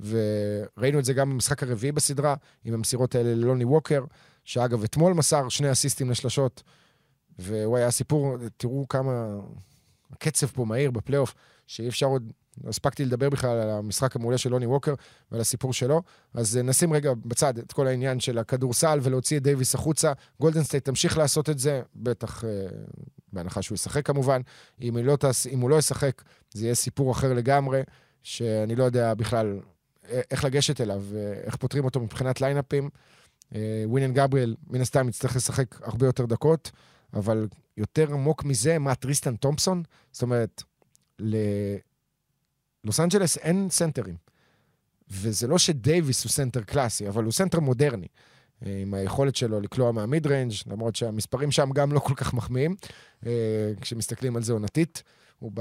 וראינו את זה גם במשחק הרביעי בסדרה, עם המסירות האלה ללוני ווקר, שאגב, אתמול מסר שני אסיסטים לשלשות, והוא היה סיפור, תראו כמה הקצב פה מהיר בפלייאוף, שאי אפשר עוד, לא הספקתי לדבר בכלל על המשחק המעולה של לוני ווקר ועל הסיפור שלו. אז נשים רגע בצד את כל העניין של הכדורסל ולהוציא את דייוויס החוצה. גולדן סטייט תמשיך לעשות את זה, בטח אה, בהנחה שהוא ישחק כמובן. אם, לא תס, אם הוא לא ישחק, זה יהיה סיפור אחר לגמרי, שאני לא יודע בכלל איך לגשת אליו, איך פותרים אותו מבחינת ליינאפים. וניין גבריאל, מן הסתם, יצטרך לשחק הרבה יותר דקות, אבל יותר עמוק מזה, מה טריסטן תומפסון? זאת אומרת, ללוס אנג'לס אין סנטרים. וזה לא שדייוויס הוא סנטר קלאסי, אבל הוא סנטר מודרני. עם היכולת שלו לקלוע מה mid range, למרות שהמספרים שם גם לא כל כך מחמיאים, אה, כשמסתכלים על זה עונתית, הוא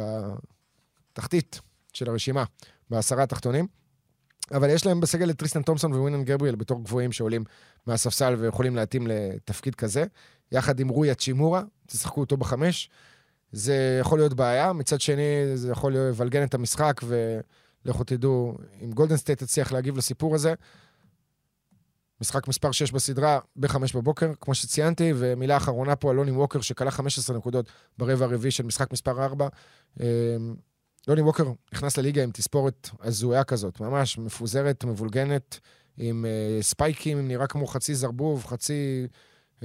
בתחתית של הרשימה, בעשרה התחתונים. אבל יש להם בסגל את טריסטן תומפסון, וניין גבריאל בתור גבוהים שעולים מהספסל ויכולים להתאים לתפקיד כזה. יחד עם רוי האצ'ימורה, תשחקו אותו בחמש. זה יכול להיות בעיה. מצד שני, זה יכול לבלגן את המשחק, ולכו תדעו, אם גולדן סטייט תצליח להגיב לסיפור הזה, משחק מספר 6 בסדרה, ב-5 בבוקר, כמו שציינתי, ומילה אחרונה פה על לוני ווקר, שקלע 15 נקודות ברבע הרביעי של משחק מספר 4. לוני ווקר נכנס לליגה עם תספורת הזויה כזאת, ממש מפוזרת, מבולגנת, עם uh, ספייקים, נראה כמו חצי זרבוב, חצי uh,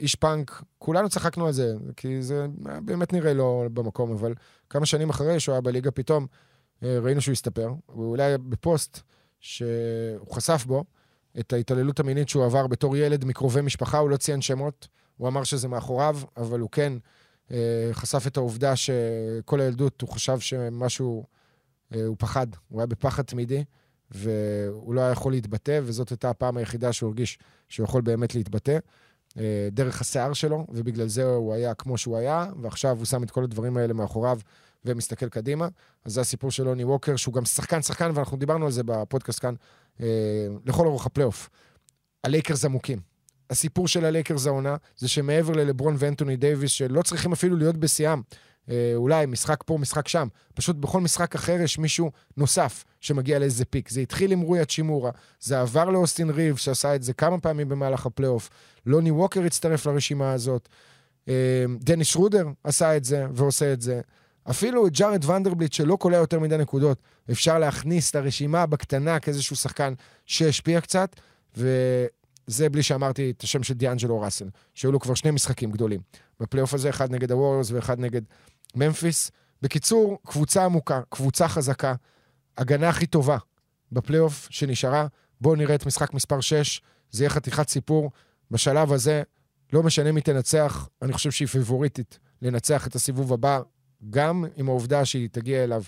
איש פאנק. כולנו צחקנו על זה, כי זה באמת נראה לא במקום, אבל כמה שנים אחרי שהוא היה בליגה, פתאום uh, ראינו שהוא הסתפר. ואולי בפוסט שהוא חשף בו את ההתעללות המינית שהוא עבר בתור ילד מקרובי משפחה, הוא לא ציין שמות, הוא אמר שזה מאחוריו, אבל הוא כן... אה, חשף את העובדה שכל הילדות הוא חשב שמשהו, אה, הוא פחד, הוא היה בפחד תמידי, והוא לא היה יכול להתבטא, וזאת הייתה הפעם היחידה שהוא הרגיש שהוא יכול באמת להתבטא. אה, דרך השיער שלו, ובגלל זה הוא היה כמו שהוא היה, ועכשיו הוא שם את כל הדברים האלה מאחוריו ומסתכל קדימה. אז זה הסיפור של לוני ווקר, שהוא גם שחקן שחקן, ואנחנו דיברנו על זה בפודקאסט כאן, לכל אורך הפלייאוף. הלייקרס עמוקים. הסיפור של הלייקרס העונה, זה שמעבר ללברון ואנטוני דייוויס, שלא צריכים אפילו להיות בשיאם, אה, אולי משחק פה, משחק שם, פשוט בכל משחק אחר יש מישהו נוסף שמגיע לאיזה peak. זה התחיל עם רוי האצ'ימורה, זה עבר לאוסטין ריבס, שעשה את זה כמה פעמים במהלך הפלייאוף, לוני ווקר הצטרף לרשימה הזאת, אה, דניס שרודר עשה את זה ועושה את זה. אפילו את ג'ארד ונדרבילט, שלא קולע יותר מדי נקודות, אפשר להכניס לרשימה בקטנה כאיזשהו שחקן שהשפיע קצת, ו... זה בלי שאמרתי את השם של דיאנג'לו ראסל, שהיו לו כבר שני משחקים גדולים. בפלייאוף הזה, אחד נגד הווריורס ואחד נגד ממפיס. בקיצור, קבוצה עמוקה, קבוצה חזקה, הגנה הכי טובה בפלייאוף שנשארה. בואו נראה את משחק מספר 6, זה יהיה חתיכת סיפור. בשלב הזה, לא משנה מי תנצח, אני חושב שהיא פיבוריטית לנצח את הסיבוב הבא, גם עם העובדה שהיא תגיע אליו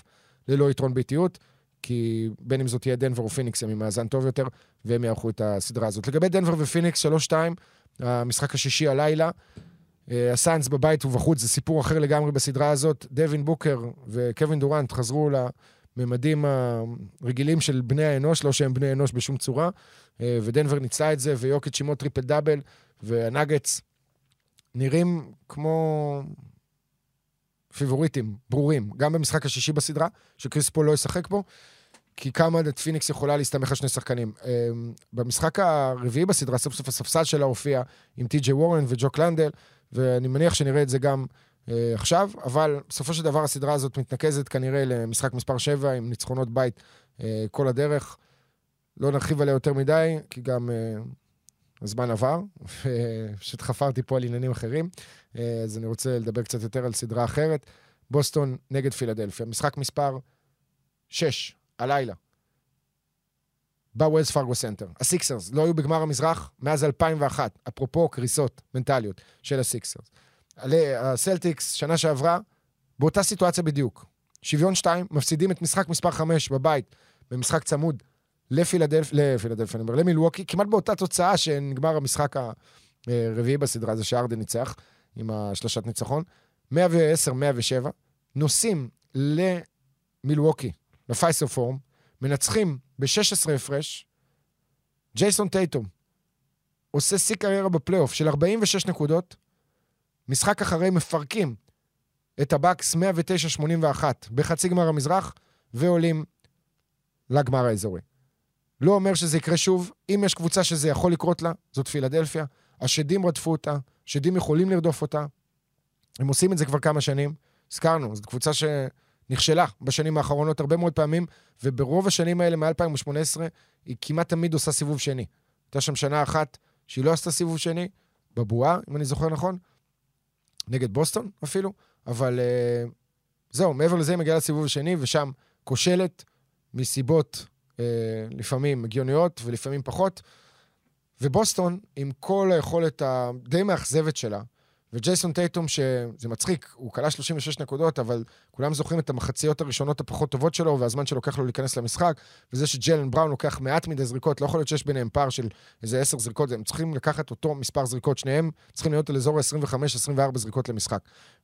ללא יתרון ביתיות. כי בין אם זאת תהיה דנבר או פיניקס, הם עם מאזן טוב יותר, והם יארחו את הסדרה הזאת. לגבי דנבר ופיניקס, 3-2, המשחק השישי הלילה. אה, הסאנס בבית ובחוץ זה סיפור אחר לגמרי בסדרה הזאת. דווין בוקר וקווין דורנט חזרו לממדים הרגילים של בני אנוש, לא שהם בני אנוש בשום צורה, אה, ודנבר ניצלה את זה, ויוקיץ' עם עוד טריפל דאבל, והנאגטס נראים כמו פיבוריטים ברורים, גם במשחק השישי בסדרה, שכריס פול לא ישחק בו, כי כמה פיניקס יכולה להסתמך על שני שחקנים. אמ, במשחק הרביעי בסדרה, סוף סוף הספסל שלה הופיע עם טי.ג'יי וורן וג'וק לנדייל, ואני מניח שנראה את זה גם אה, עכשיו, אבל בסופו של דבר הסדרה הזאת מתנקזת כנראה למשחק מספר 7 עם ניצחונות בית אה, כל הדרך. לא נרחיב עליה יותר מדי, כי גם אה, הזמן עבר, ופשוט חפרתי פה על עניינים אחרים. אה, אז אני רוצה לדבר קצת יותר על סדרה אחרת. בוסטון נגד פילדלפיה. משחק מספר 6, הלילה. בווילס פארגו סנטר. הסיקסרס לא היו בגמר המזרח מאז 2001, אפרופו קריסות מנטליות של הסיקסרס. הסלטיקס, שנה שעברה, באותה סיטואציה בדיוק. שוויון 2, מפסידים את משחק מספר 5 בבית, במשחק צמוד לפילדלפיה, לפילדלפיה, אני אומר, למילווקי, כמעט באותה תוצאה שנגמר המשחק הרביעי בסדרה, זה שארדן ניצח. עם השלושת ניצחון. 110-107, נוסעים למילווקי, לפייסר פורם, מנצחים ב-16 הפרש. ג'ייסון טייטום עושה שיא קריירה בפלייאוף של 46 נקודות, משחק אחרי מפרקים את הבאקס 109-81 בחצי גמר המזרח, ועולים לגמר האזורי. לא אומר שזה יקרה שוב, אם יש קבוצה שזה יכול לקרות לה, זאת פילדלפיה. השדים רדפו אותה, שדים יכולים לרדוף אותה. הם עושים את זה כבר כמה שנים. הזכרנו, זו קבוצה שנכשלה בשנים האחרונות הרבה מאוד פעמים, וברוב השנים האלה, מ-2018, היא כמעט תמיד עושה סיבוב שני. הייתה שם שנה אחת שהיא לא עשתה סיבוב שני, בבועה, אם אני זוכר נכון, נגד בוסטון אפילו, אבל uh, זהו, מעבר לזה היא מגיעה לסיבוב השני, ושם כושלת מסיבות uh, לפעמים הגיוניות ולפעמים פחות. ובוסטון, עם כל היכולת הדי מאכזבת שלה, וג'ייסון טייטום, שזה מצחיק, הוא כלה 36 נקודות, אבל כולם זוכרים את המחציות הראשונות הפחות טובות שלו, והזמן שלוקח לו להיכנס למשחק, וזה שג'לן בראון לוקח מעט מדי זריקות, לא יכול להיות שיש ביניהם פער של איזה 10 זריקות, הם צריכים לקחת אותו מספר זריקות, שניהם צריכים להיות על אזור ה-25-24 זריקות למשחק.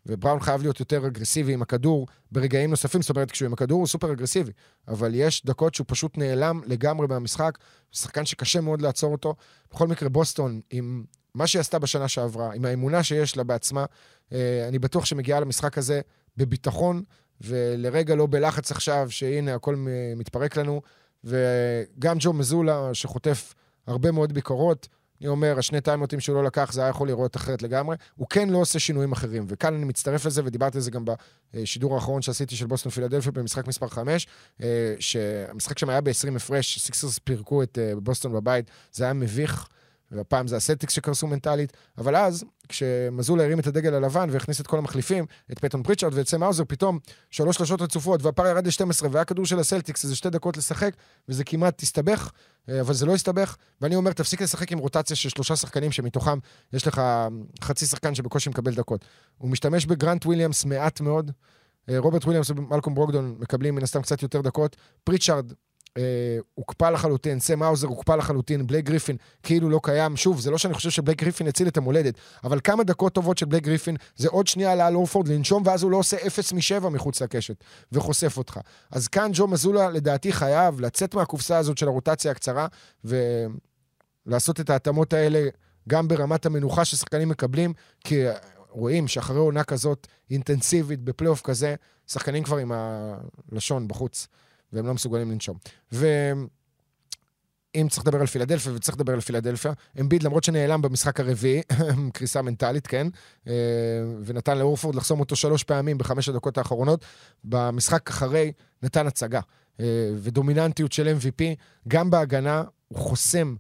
ובראון חייב להיות יותר אגרסיבי עם הכדור ברגעים נוספים, זאת אומרת, כשהוא עם הכדור הוא סופר אגרסיבי, אבל יש דקות שהוא פשוט נעלם לגמרי מהמשחק, שחקן שקשה מאוד לעצור אותו. בכל מקרה, בוסטון עם מה שהיא עשתה בשנה שעברה, עם האמונה שיש לה בעצמה, אה, אני בטוח שמגיעה למשחק הזה בביטחון, ולרגע לא בלחץ עכשיו, שהנה, הכל מתפרק לנו. וגם ג'ו מזולה, שחוטף הרבה מאוד ביקורות, אני אומר, השני טיימאאוטים שהוא לא לקח, זה היה יכול להיראות אחרת לגמרי. הוא כן לא עושה שינויים אחרים, וכאן אני מצטרף לזה, ודיברתי על זה גם בשידור האחרון שעשיתי של בוסטון פילדלפיה במשחק מספר 5, אה, שהמשחק שם היה ב-20 הפרש, סיקסרס פירקו את אה, בוסטון בבית, זה היה מביך. והפעם זה הסלטיקס שקרסו מנטלית, אבל אז, כשמזולה הרים את הדגל הלבן והכניס את כל המחליפים, את פייטון פריצ'רד ואת סם האוזר, פתאום שלוש שלושות רצופות, והפער ירד ל-12, והיה כדור של הסלטיקס, איזה שתי דקות לשחק, וזה כמעט הסתבך, אה, אבל זה לא הסתבך, ואני אומר, תפסיק לשחק עם רוטציה של שלושה שחקנים, שמתוכם יש לך חצי שחקן שבקושי מקבל דקות. הוא משתמש בגרנט וויליאמס מעט מאוד, אה, רוברט וויליאמס ומלקום ברוקדון מקבלים מן הסתם קצת יותר דקות. פריצ'ארד אה, הוקפא לחלוטין, סם האוזר הוקפא לחלוטין, בלייק גריפין כאילו לא קיים. שוב, זה לא שאני חושב שבלייק גריפין הציל את המולדת, אבל כמה דקות טובות של בלייק גריפין זה עוד שנייה על אורפורד לנשום, ואז הוא לא עושה 0 מ-7 מחוץ לקשת, וחושף אותך. אז כאן ג'ו מזולה לדעתי חייב לצאת מהקופסה הזאת של הרוטציה הקצרה, ולעשות את ההתאמות האלה גם ברמת המנוחה ששחקנים מקבלים, כי רואים שאחרי עונה כזאת אינטנסיבית, בפלייאוף כזה, שחקנים כבר עם הלשון בחוץ. והם לא מסוגלים לנשום. ואם צריך לדבר על פילדלפיה, וצריך לדבר על פילדלפיה, אמביד, למרות שנעלם במשחק הרביעי, קריסה מנטלית, כן, אה, ונתן לאורפורד לחסום אותו שלוש פעמים בחמש הדקות האחרונות, במשחק אחרי נתן הצגה. אה, ודומיננטיות של MVP, גם בהגנה, הוא חוסם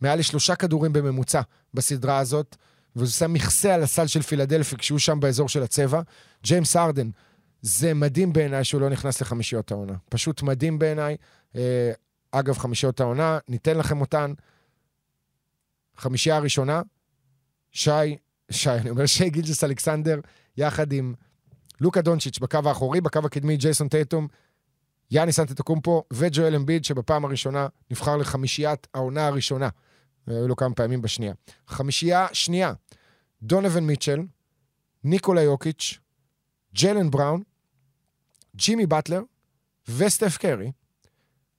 מעל לשלושה כדורים בממוצע בסדרה הזאת, וזה שם מכסה על הסל של פילדלפי כשהוא שם באזור של הצבע. ג'יימס ארדן, זה מדהים בעיניי שהוא לא נכנס לחמישיות העונה. פשוט מדהים בעיניי. אה, אגב, חמישיות העונה, ניתן לכם אותן. חמישייה הראשונה, שי, שי, אני אומר שי גילג'ס אלכסנדר, יחד עם לוקה דונצ'יץ' בקו האחורי, בקו הקדמי ג'ייסון טייטום, יאניס אנטטוקומפו וג'ואל אמביד, שבפעם הראשונה נבחר לחמישיית העונה הראשונה. היו לו כמה פעמים בשנייה. חמישייה שנייה, דונבן מיטשל, ניקולה יוקיץ', ג'יילן בראון, ג'ימי באטלר וסטף קרי,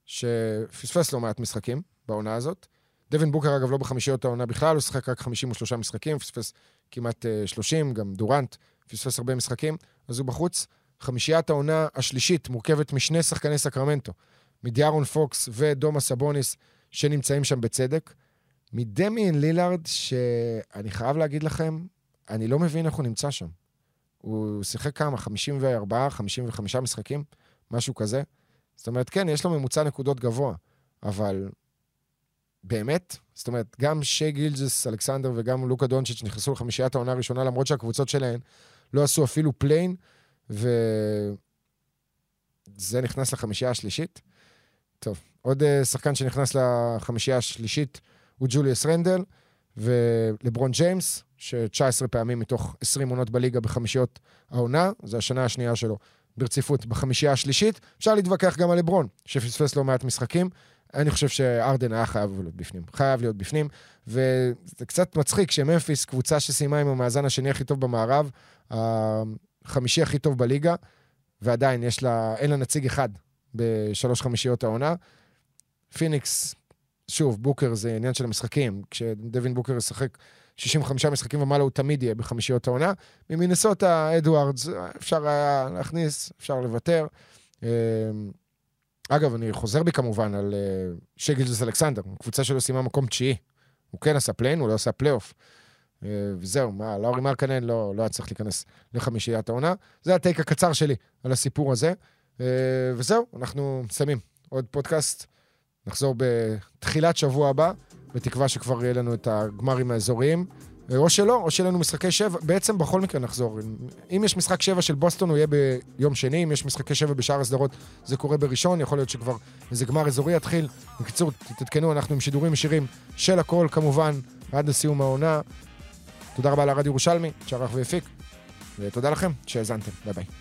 שפספס לא מעט משחקים בעונה הזאת. דווין בוקר, אגב, לא בחמישיות העונה בכלל, הוא שיחק רק 53 משחקים, פספס כמעט uh, 30, גם דורנט פספס הרבה משחקים, אז הוא בחוץ. חמישיית העונה השלישית מורכבת משני שחקני סקרמנטו, מדיארון פוקס ודומאס סבוניס, שנמצאים שם בצדק. מדמיין לילארד, שאני חייב להגיד לכם, אני לא מבין איך הוא נמצא שם. הוא שיחק כמה? 54, 55 משחקים? משהו כזה. זאת אומרת, כן, יש לו ממוצע נקודות גבוה, אבל באמת, זאת אומרת, גם שי גילג'ס אלכסנדר וגם לוקה דונצ'יץ' נכנסו לחמישיית העונה הראשונה, למרות שהקבוצות שלהן לא עשו אפילו play-in, וזה נכנס לחמישייה השלישית. טוב, עוד uh, שחקן שנכנס לחמישייה השלישית הוא ג'וליאס רנדל, ולברון ג'יימס, ש-19 פעמים מתוך 20 עונות בליגה בחמישיות העונה, זו השנה השנייה שלו ברציפות בחמישייה השלישית. אפשר להתווכח גם על לברון, שפספס לא מעט משחקים. אני חושב שארדן היה חייב להיות בפנים. חייב להיות בפנים, וזה קצת מצחיק שממפיס, קבוצה שסיימה עם המאזן השני הכי טוב במערב, החמישי הכי טוב בליגה, ועדיין יש לה, אין לה נציג אחד בשלוש חמישיות העונה. פיניקס, שוב, בוקר זה עניין של המשחקים. כשדווין בוקר ישחק 65 משחקים ומעלה, הוא תמיד יהיה בחמישיות העונה. ממינסוטה, אדוארדס, אפשר היה להכניס, אפשר לוותר. אמ, אגב, אני חוזר בי כמובן על uh, שי גילג'ס אלכסנדר, קבוצה שלו סיימה מקום תשיעי. הוא כן עשה play-in, הוא לא עשה פלייאוף. Uh, וזהו, מה, לאורי מרקנן לא, לא היה צריך להיכנס לחמישיית העונה. זה הטייק הקצר שלי על הסיפור הזה. Uh, וזהו, אנחנו מסיימים. עוד פודקאסט. נחזור בתחילת שבוע הבא, בתקווה שכבר יהיה לנו את הגמרים האזוריים. או שלא, או שיהיה לנו משחקי שבע, בעצם בכל מקרה נחזור. אם יש משחק שבע של בוסטון, הוא יהיה ביום שני, אם יש משחקי שבע בשאר הסדרות, זה קורה בראשון, יכול להיות שכבר איזה גמר אזורי יתחיל. בקיצור, תתעדכנו, אנחנו עם שידורים ישירים של הכל, כמובן, עד לסיום העונה. תודה רבה לרדיו ירושלמי, שערך והפיק, ותודה לכם שהאזנתם. ביי ביי.